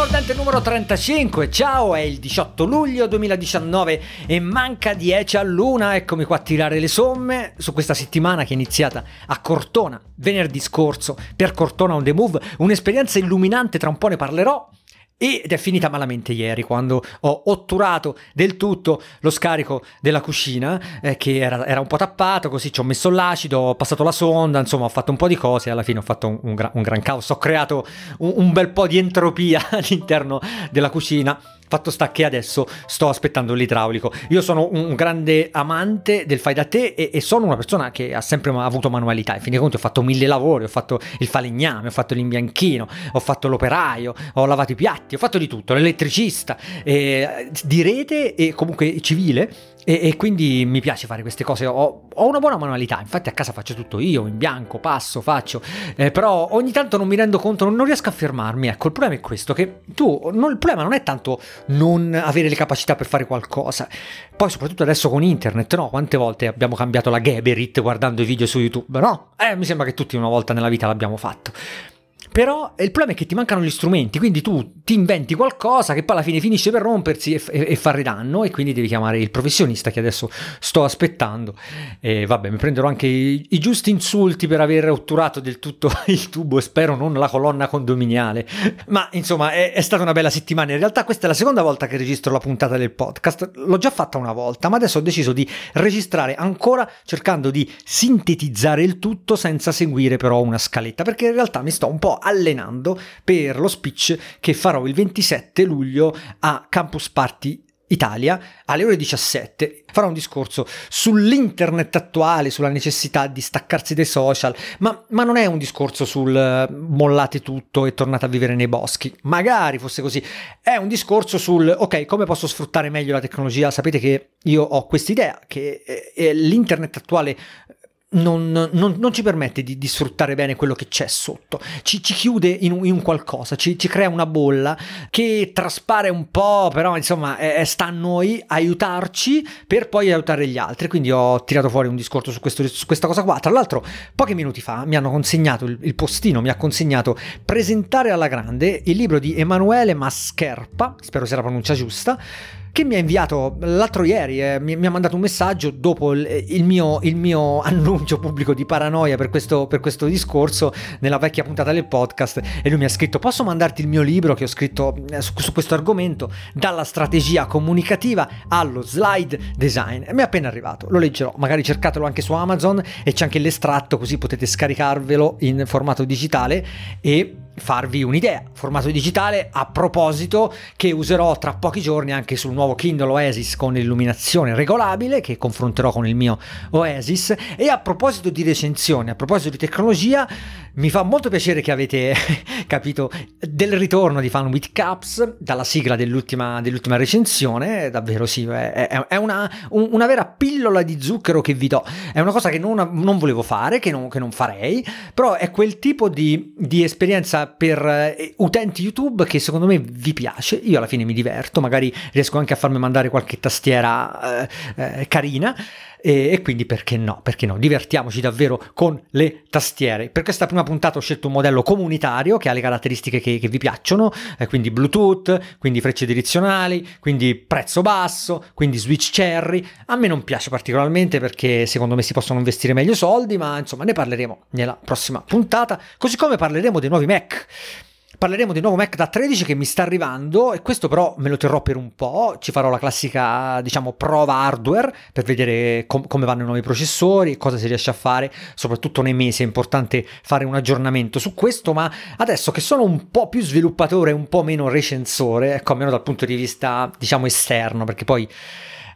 mordente numero 35, ciao, è il 18 luglio 2019 e manca 10 a luna, eccomi qua a tirare le somme su questa settimana che è iniziata a Cortona venerdì scorso. Per Cortona on the Move, un'esperienza illuminante, tra un po' ne parlerò, ed è finita malamente ieri quando ho otturato del tutto lo scarico della cucina eh, che era, era, un po' tappato, così ci ho messo l'acido, ho passato la sonda, insomma ho fatto un po' di cose e alla fine ho fatto un, un, gran, un gran caos, ho creato un, un bel po' di entropia all'interno della cucina Fatto sta che adesso sto aspettando l'idraulico. Io sono un grande amante del fai da te e, e sono una persona che ha sempre avuto manualità. In fin dei conti ho fatto mille lavori, ho fatto il falegname, ho fatto l'imbianchino, ho fatto l'operaio, ho lavato i piatti, ho fatto di tutto, l'elettricista, eh, di rete e comunque civile e, e, quindi mi piace fare queste cose, ho, ho, una buona manualità, infatti a casa faccio tutto io, in bianco, passo, faccio, eh, però ogni tanto non mi rendo conto, non, non, riesco a fermarmi, ecco, il problema è questo, che tu, non, il problema non è tanto non avere le capacità per fare qualcosa, poi soprattutto adesso con internet, no? Quante volte abbiamo cambiato la Geberit guardando i video su YouTube, no? Eh, mi sembra che tutti una volta nella vita l'abbiamo fatto. Però il problema è che ti mancano gli strumenti, quindi tu ti inventi qualcosa che poi alla fine finisce per rompersi e, e, e fare danno e quindi devi chiamare il professionista che adesso sto aspettando. E vabbè, mi prenderò anche i, i giusti insulti per aver otturato del tutto il tubo e spero non la colonna condominiale. Ma insomma, è, è stata una bella settimana. In realtà questa è la seconda volta che registro la puntata del podcast. L'ho già fatta una volta, ma adesso ho deciso di registrare ancora cercando di sintetizzare il tutto senza seguire però una scaletta, perché in realtà mi sto un po' allenando per lo speech che farò il 27 luglio a Campus Party Italia alle ore 17 farò un discorso sull'internet attuale, sulla necessità di staccarsi dai social, ma, ma, non è un discorso sul eh, mollate tutto e tornate a vivere nei boschi, magari fosse così, è un discorso sul ok, come posso sfruttare meglio la tecnologia? Sapete che io ho questa idea che eh, l'internet attuale non, non, non, ci permette di, di, sfruttare bene quello che c'è sotto, ci, ci chiude in un, in un qualcosa, ci, ci, crea una bolla che traspare un po', però insomma è, sta a noi aiutarci per poi aiutare gli altri. Quindi ho tirato fuori un discorso su, questo, su questa cosa qua. Tra l'altro, pochi minuti fa mi hanno consegnato il, il, postino, mi ha consegnato presentare alla grande il libro di Emanuele Mascherpa, spero sia la pronuncia giusta che mi ha inviato l'altro ieri, eh, mi, mi, ha mandato un messaggio dopo il, il, mio, il, mio, annuncio pubblico di paranoia per questo, per questo, discorso nella vecchia puntata del podcast e lui mi ha scritto posso mandarti il mio libro che ho scritto eh, su, su questo argomento? Dalla strategia comunicativa allo slide design. E mi è appena arrivato, lo leggerò, magari cercatelo anche su Amazon e c'è anche l'estratto così potete scaricarvelo in formato digitale e farvi un'idea. Formato digitale a proposito che userò tra pochi giorni anche sul nuovo Kindle Oasis con illuminazione regolabile che confronterò con il mio Oasis. E a proposito di recensioni, a proposito di tecnologia, mi fa molto piacere che avete capito del ritorno di Fan with Caps dalla sigla dell'ultima, dell'ultima recensione, davvero sì, è, è una, una, vera pillola di zucchero che vi do, è una cosa che non, non volevo fare, che non, che non, farei, però è quel tipo di, di esperienza per eh, utenti YouTube che secondo me vi piace, io alla fine mi diverto, magari riesco anche a farmi mandare qualche tastiera eh, eh, carina e, e, quindi perché no, perché no, divertiamoci davvero con le tastiere. Per questa prima puntata ho scelto un modello comunitario che ha le caratteristiche che, che vi piacciono, eh, quindi Bluetooth, quindi frecce direzionali, quindi prezzo basso, quindi switch cherry. A me non piace particolarmente perché secondo me si possono investire meglio soldi, ma insomma ne parleremo nella prossima puntata, così come parleremo dei nuovi Mac. Parleremo di nuovo Mac da 13 che mi sta arrivando e questo però me lo terrò per un po', ci farò la classica diciamo prova hardware per vedere com- come vanno i nuovi processori, cosa si riesce a fare, soprattutto nei mesi è importante fare un aggiornamento su questo, ma adesso che sono un po' più sviluppatore un po' meno recensore, ecco almeno dal punto di vista diciamo esterno, perché poi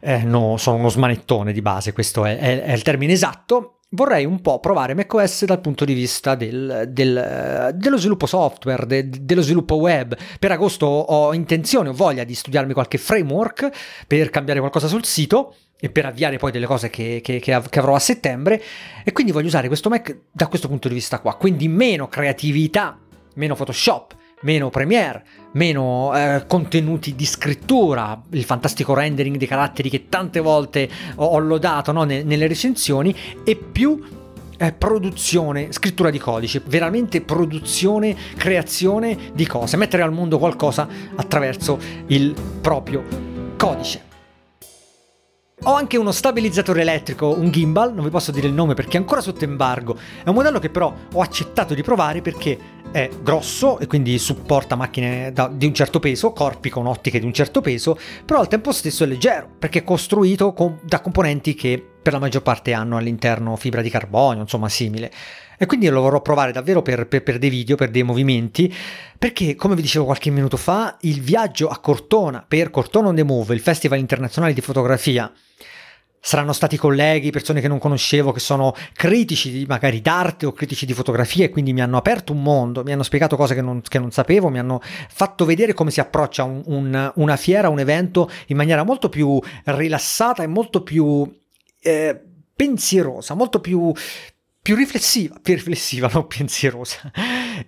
eh, no, sono uno smanettone di base, questo è, è, è il termine esatto, vorrei un po' provare macOS dal punto di vista del, del, dello sviluppo software, de, dello sviluppo web. Per agosto ho intenzione, ho voglia di studiarmi qualche framework per cambiare qualcosa sul sito e per avviare poi delle cose che, che, che, avrò a settembre. E quindi voglio usare questo Mac da questo punto di vista qua, quindi meno creatività, meno Photoshop, meno Premiere, meno eh, contenuti di scrittura, il fantastico rendering dei caratteri che tante volte ho, lodato no, ne, nelle recensioni, e più eh, produzione, scrittura di codice, veramente produzione, creazione di cose, mettere al mondo qualcosa attraverso il proprio codice. Ho anche uno stabilizzatore elettrico, un gimbal, non vi posso dire il nome perché è ancora sotto embargo. È un modello che però ho accettato di provare perché è grosso e quindi supporta macchine da, di un certo peso, corpi con ottiche di un certo peso, però al tempo stesso è leggero perché è costruito con, da componenti che per la maggior parte hanno all'interno fibra di carbonio, insomma simile. E quindi lo vorrò provare davvero per, per, per, dei video, per dei movimenti, perché come vi dicevo qualche minuto fa, il viaggio a Cortona per Cortona on the Move, il Festival internazionale di fotografia, saranno stati colleghi, persone che non conoscevo, che sono critici magari d'arte o critici di fotografia e quindi mi hanno aperto un mondo, mi hanno spiegato cose che non, che non sapevo, mi hanno fatto vedere come si approccia un, un, una fiera, un evento in maniera molto più rilassata e molto più eh, pensierosa, molto più, più riflessiva, più riflessiva, non pensierosa.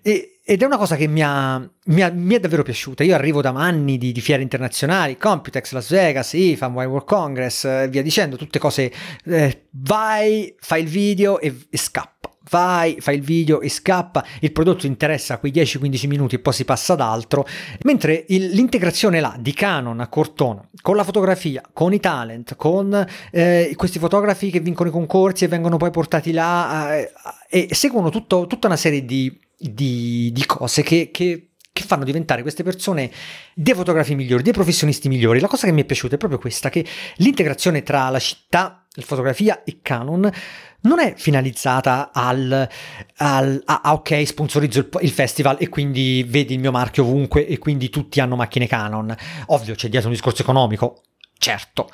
E, ed è una cosa che mi, ha, mi, ha, mi, è davvero piaciuta. Io arrivo da anni di, di fiere internazionali, Computex, Las Vegas, IFA, Mobile World Congress eh, via dicendo, tutte cose. Eh, vai, fai il video e, e scappa. Vai, fai il video e scappa, il prodotto interessa quei 10-15 minuti e poi si passa ad altro, mentre il, l'integrazione là di Canon a Cortona, con la fotografia, con i talent, con eh, questi fotografi che vincono i concorsi e vengono poi portati là eh, e seguono tutto, tutta una serie di di, di cose che, che, che, fanno diventare queste persone dei fotografi migliori, dei professionisti migliori. La cosa che mi è piaciuta è proprio questa, che l'integrazione tra la città, la fotografia e Canon non è finalizzata al, al a, a, ok, sponsorizzo il, il, festival e quindi vedi il mio marchio ovunque e quindi tutti hanno macchine Canon. Ovvio c'è dietro un discorso economico, certo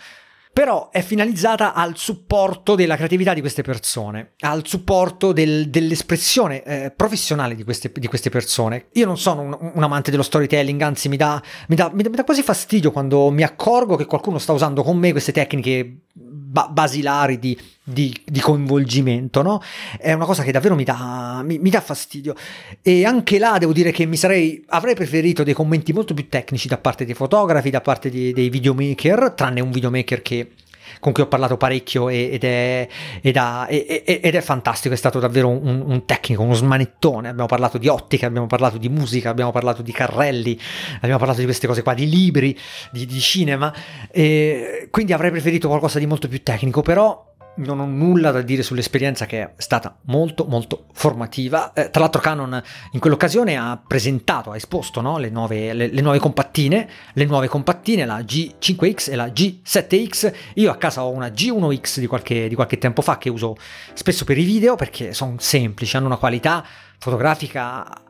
però è finalizzata al supporto della creatività di queste persone, al supporto del, dell'espressione eh, professionale di queste, di queste, persone. Io non sono un, un, amante dello storytelling, anzi mi dà, mi, dà, mi, dà, quasi fastidio quando mi accorgo che qualcuno sta usando con me queste tecniche ba- basilari di, di, di, coinvolgimento, no? È una cosa che davvero mi dà, mi, mi dà, fastidio. E anche là devo dire che sarei, avrei preferito dei commenti molto più tecnici da parte dei fotografi, da parte di, dei videomaker, tranne un videomaker che con cui ho parlato parecchio ed è, ed, ha, ed è, fantastico, è stato davvero un, un, tecnico, uno smanettone, abbiamo parlato di ottica, abbiamo parlato di musica, abbiamo parlato di carrelli, abbiamo parlato di queste cose qua, di libri, di, di cinema, e quindi avrei preferito qualcosa di molto più tecnico, però non ho nulla da dire sull'esperienza che è stata molto molto formativa. Eh, tra l'altro Canon in quell'occasione ha presentato, ha esposto no? le, nuove, le, le, nuove, compattine, le nuove compattine, la G5X e la G7X. Io a casa ho una G1X di qualche, di qualche tempo fa che uso spesso per i video perché sono semplici, hanno una qualità fotografica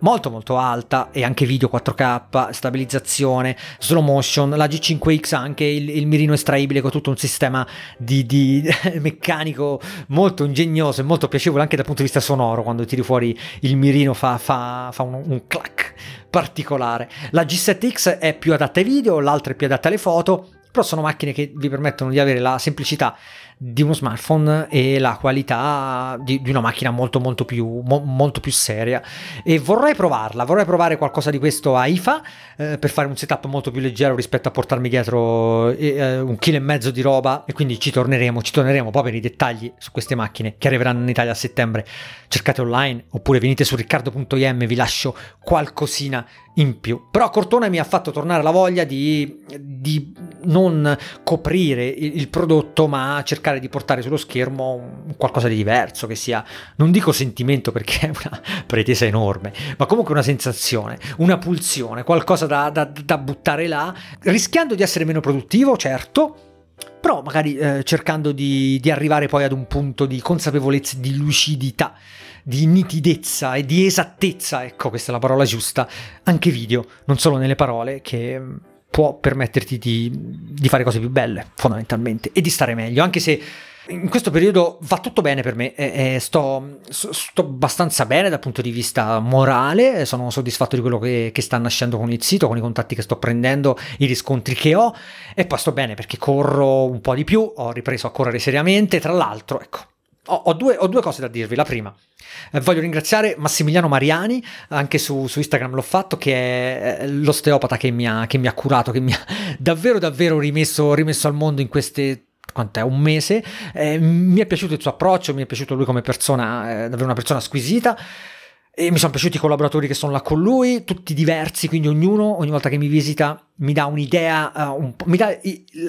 molto molto alta e anche video 4K, stabilizzazione, slow motion, la G5X anche il, il mirino estraibile con tutto un sistema di, di meccanico molto ingegnoso e molto piacevole anche dal punto di vista sonoro, quando tiri fuori il mirino fa, fa, fa un, un clac particolare. La G7X è più adatta ai video, l'altra è più adatta alle foto, però sono macchine che vi permettono di avere la semplicità di uno smartphone e la qualità di, di una macchina molto molto più, mo, molto più seria. E vorrei provarla, vorrei provare qualcosa di questo a IFA eh, per fare un setup molto più leggero rispetto a portarmi dietro eh, un chilo e mezzo di roba. E quindi ci torneremo, ci torneremo poi per i dettagli su queste macchine che arriveranno in Italia a settembre, cercate online oppure venite su riccardo.im vi lascio qualcosina in più. Però Cortona mi ha fatto tornare la voglia di, di non coprire il, il, prodotto, ma cercare di portare sullo schermo qualcosa di diverso, che sia, non dico sentimento perché è una pretesa enorme, ma comunque una sensazione, una pulsione, qualcosa da, da, da buttare là, rischiando di essere meno produttivo, certo, però magari eh, cercando di, di, arrivare poi ad un punto di consapevolezza, di lucidità, di nitidezza e di esattezza, ecco questa è la parola giusta, anche video, non solo nelle parole, che può permetterti di, di fare cose più belle, fondamentalmente, e di stare meglio, anche se in questo periodo va tutto bene per me, e, e sto, sto, abbastanza bene dal punto di vista morale, sono soddisfatto di quello che, che, sta nascendo con il sito, con i contatti che sto prendendo, i riscontri che ho e poi sto bene perché corro un po' di più, ho ripreso a correre seriamente, tra l'altro, ecco, ho, due, ho due, cose da dirvi. La prima, eh, voglio ringraziare Massimiliano Mariani, anche su, su, Instagram l'ho fatto, che è l'osteopata che mi ha, che mi ha curato, che mi ha davvero davvero rimesso, rimesso al mondo in queste quant'è, un mese. Eh, mi è piaciuto il suo approccio, mi è piaciuto lui come persona, è davvero una persona squisita. E mi sono piaciuti i collaboratori che sono là con lui, tutti diversi, quindi ognuno ogni volta che mi visita mi dà un'idea, uh, un mi dà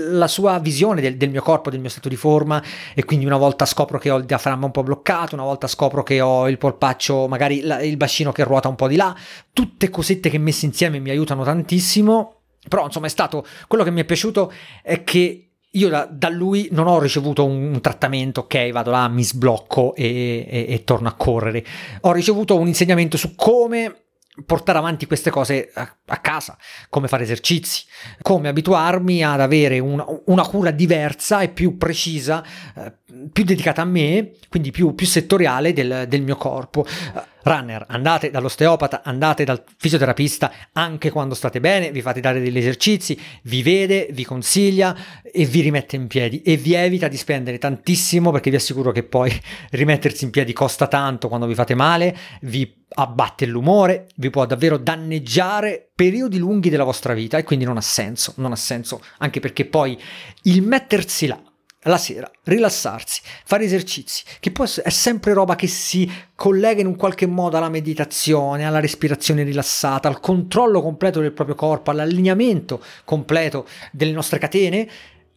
la sua visione del, del, mio corpo, del mio stato di forma e quindi una volta scopro che ho il diaframma un po' bloccato, una volta scopro che ho il polpaccio, magari la, il bacino che ruota un po' di là, tutte cosette che messe insieme mi aiutano tantissimo, però insomma è stato, quello che mi è piaciuto è che io da, da, lui non ho ricevuto un, trattamento, ok, vado là, mi sblocco e, e, e torno a correre. Ho ricevuto un insegnamento su come portare avanti queste cose a, a, casa, come fare esercizi, come abituarmi ad avere una, una cura diversa e più precisa, eh, più dedicata a me, quindi più, più settoriale del, del mio corpo. Runner, andate dall'osteopata, andate dal fisioterapista anche quando state bene, vi fate dare degli esercizi, vi vede, vi consiglia e vi rimette in piedi e vi evita di spendere tantissimo perché vi assicuro che poi rimettersi in piedi costa tanto quando vi fate male, vi abbatte l'umore, vi può davvero danneggiare periodi lunghi della vostra vita e quindi non ha senso, non ha senso anche perché poi il mettersi là la sera, rilassarsi, fare esercizi, che poi è sempre roba che si collega in un qualche modo alla meditazione, alla respirazione rilassata, al controllo completo del proprio corpo, all'allineamento completo delle nostre catene.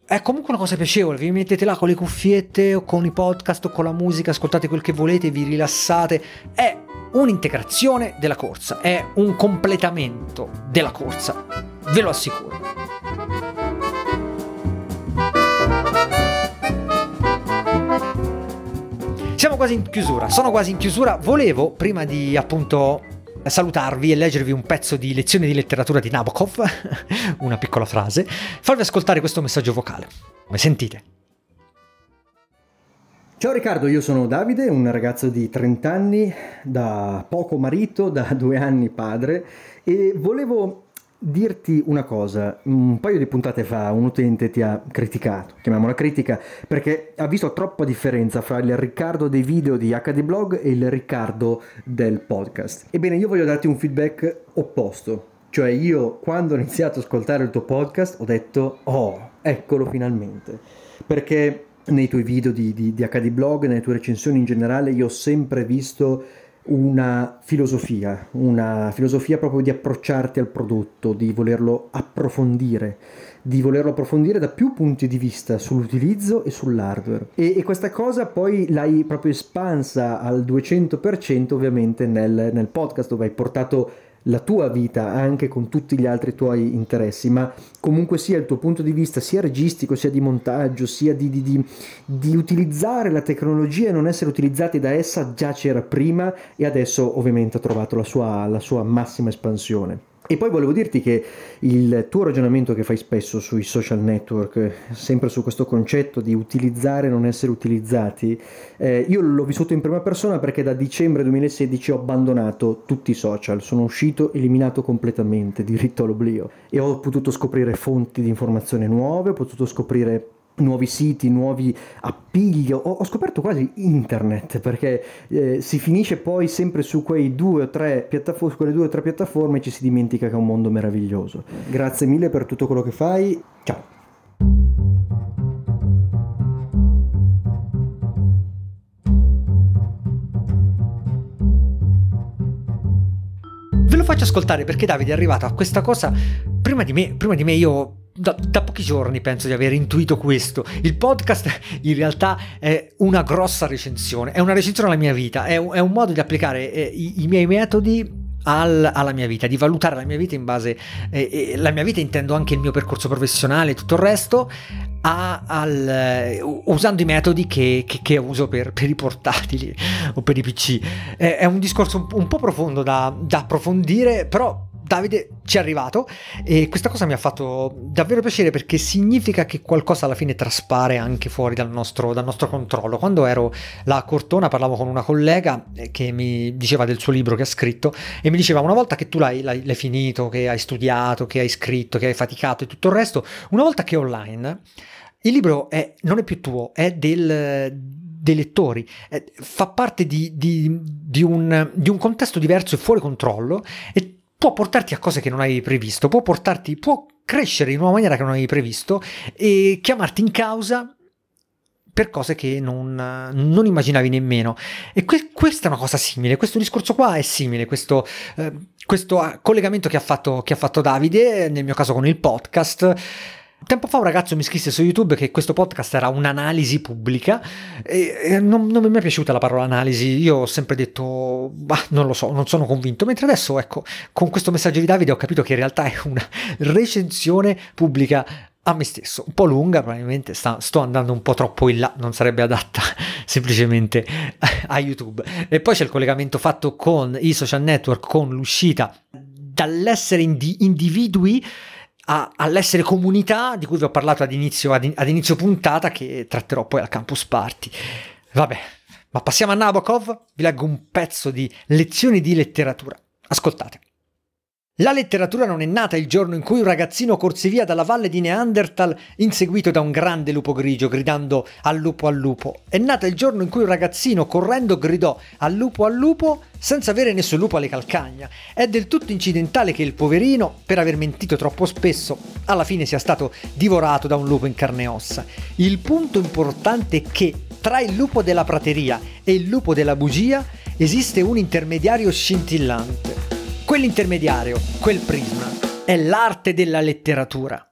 È comunque una cosa piacevole, vi mettete là con le cuffiette o con i podcast o con la musica, ascoltate quel che volete, vi rilassate. È un'integrazione della corsa, è un completamento della corsa, ve lo assicuro. Siamo quasi in chiusura, sono quasi in chiusura. Volevo, prima di appunto salutarvi e leggervi un pezzo di lezione di letteratura di Nabokov, una piccola frase, farvi ascoltare questo messaggio vocale. Come sentite? Ciao Riccardo, io sono Davide, un ragazzo di 30 anni, da poco marito, da due anni padre e volevo dirti una cosa, un paio di puntate fa un utente ti ha criticato, chiamiamola critica, perché ha visto troppa differenza fra il Riccardo dei video di HD Blog e il Riccardo del podcast. Ebbene, io voglio darti un feedback opposto, cioè io quando ho iniziato ad ascoltare il tuo podcast ho detto, oh, eccolo finalmente, perché nei tuoi video di, di, di HD Blog, nelle tue recensioni in generale, io ho sempre visto una filosofia, una filosofia proprio di approcciarti al prodotto, di volerlo approfondire, di volerlo approfondire da più punti di vista sull'utilizzo e sull'hardware. E, e questa cosa poi l'hai proprio espansa al 200% ovviamente nel, nel podcast dove hai portato la tua vita anche con tutti gli altri tuoi interessi, ma comunque sia il tuo punto di vista sia registico, sia di montaggio, sia di, di, di, di utilizzare la tecnologia e non essere utilizzati da essa già c'era prima e adesso ovviamente ha trovato la sua, la sua massima espansione. E poi volevo dirti che il tuo ragionamento che fai spesso sui social network, sempre su questo concetto di utilizzare e non essere utilizzati, eh, io l'ho vissuto in prima persona perché da dicembre 2016 ho abbandonato tutti i social, sono uscito eliminato completamente, diritto all'oblio, e ho potuto scoprire fonti di informazione nuove, ho potuto scoprire nuovi siti, nuovi appiglio, ho, ho scoperto quasi internet perché eh, si finisce poi sempre su due o tre piattaforme, quelle due o tre piattaforme e ci si dimentica che è un mondo meraviglioso. Grazie mille per tutto quello che fai, ciao! Ve lo faccio ascoltare perché Davide è arrivato a questa cosa prima di me, prima di me io da, da, pochi giorni penso di aver intuito questo. Il podcast in realtà è una grossa recensione, è una recensione alla mia vita, è un, è un modo di applicare eh, i, i, miei metodi al, alla mia vita, di valutare la mia vita in base, eh, eh, la mia vita intendo anche il mio percorso professionale e tutto il resto, a, al, eh, usando i metodi che, che, che uso per, per, i portatili o per i PC. è un discorso un, un po' profondo da, da approfondire, però Davide ci è arrivato e questa cosa mi ha fatto davvero piacere perché significa che qualcosa alla fine traspare anche fuori dal nostro, dal nostro controllo. Quando ero là a Cortona parlavo con una collega che mi diceva del suo libro che ha scritto e mi diceva una volta che tu l'hai, l'hai, l'hai finito, che hai studiato, che hai scritto, che hai faticato e tutto il resto, una volta che è online, il libro è, non è più tuo, è del, dei lettori, eh, fa parte di, di, di, un, di, un, contesto diverso e fuori controllo e può portarti a cose che non avevi previsto, può portarti, può crescere in una maniera che non avevi previsto e chiamarti in causa per cose che non, non immaginavi nemmeno. E que- questa è una cosa simile, questo discorso qua è simile, questo, eh, questo collegamento che ha, fatto, che ha fatto Davide, nel mio caso con il podcast. Tempo fa un ragazzo mi scrisse su YouTube che questo podcast era un'analisi pubblica e, non, non, mi è piaciuta la parola analisi, io ho sempre detto, bah, non lo so, non sono convinto, mentre adesso ecco, con questo messaggio di Davide ho capito che in realtà è una recensione pubblica a me stesso, un po' lunga probabilmente, sta, sto andando un po' troppo in là, non sarebbe adatta semplicemente a YouTube. E poi c'è il collegamento fatto con i social network, con l'uscita dall'essere indi- individui a, all'essere comunità di cui vi ho parlato ad inizio, ad, ad inizio puntata che tratterò poi al Campus Party. Vabbè, ma passiamo a Nabokov, vi leggo un pezzo di lezioni di letteratura. Ascoltate. La letteratura non è nata il giorno in cui un ragazzino corse via dalla valle di Neanderthal inseguito da un grande lupo grigio gridando al lupo al lupo. È nata il giorno in cui un ragazzino correndo gridò al lupo al lupo senza avere nessun lupo alle calcagna. È del tutto incidentale che il poverino, per aver mentito troppo spesso, alla fine sia stato divorato da un lupo in carne e ossa. Il punto importante è che tra il lupo della prateria e il lupo della bugia esiste un intermediario scintillante. Quell'intermediario, quel prisma, è l'arte della letteratura.